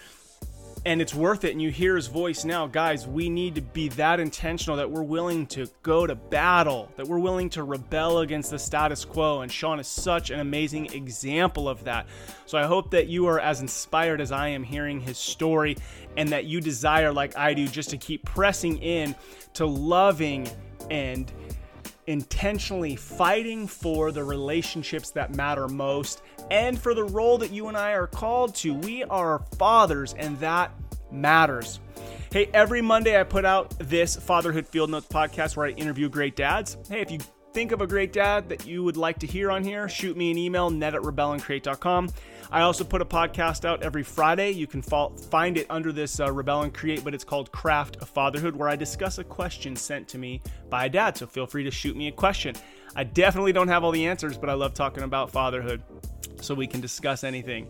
and it's worth it. And you hear his voice now, guys. We need to be that intentional that we're willing to go to battle, that we're willing to rebel against the status quo. And Shawn is such an amazing example of that. So I hope that you are as inspired as I am hearing his story and that you desire, like I do, just to keep pressing in to loving and intentionally fighting for the relationships that matter most and for the role that you and I are called to. We are fathers, and that matters. Hey, every Monday I put out this Fatherhood Field Notes podcast where I interview great dads. Hey, if you think of a great dad that you would like to hear on here, shoot me an email, ned at rebelandcreate.com. I also put a podcast out every Friday. You can find it under this uh, Rebel and Create, but it's called Craft of Fatherhood, where I discuss a question sent to me by a dad. So feel free to shoot me a question. I definitely don't have all the answers, but I love talking about fatherhood, so we can discuss anything.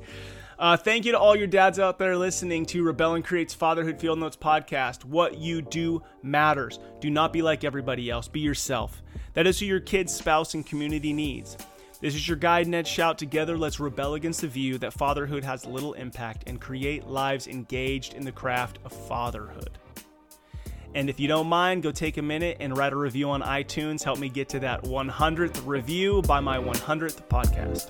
Uh, thank you to all your dads out there listening to Rebel and Create's Fatherhood Field Notes podcast. What you do matters. Do not be like everybody else. Be yourself. That is who your kids, spouse, and community needs. This is your guide, Ned Shout. Together, let's rebel against the view that fatherhood has little impact and create lives engaged in the craft of fatherhood. And if you don't mind, go take a minute and write a review on iTunes. Help me get to that 100th review by my 100th podcast.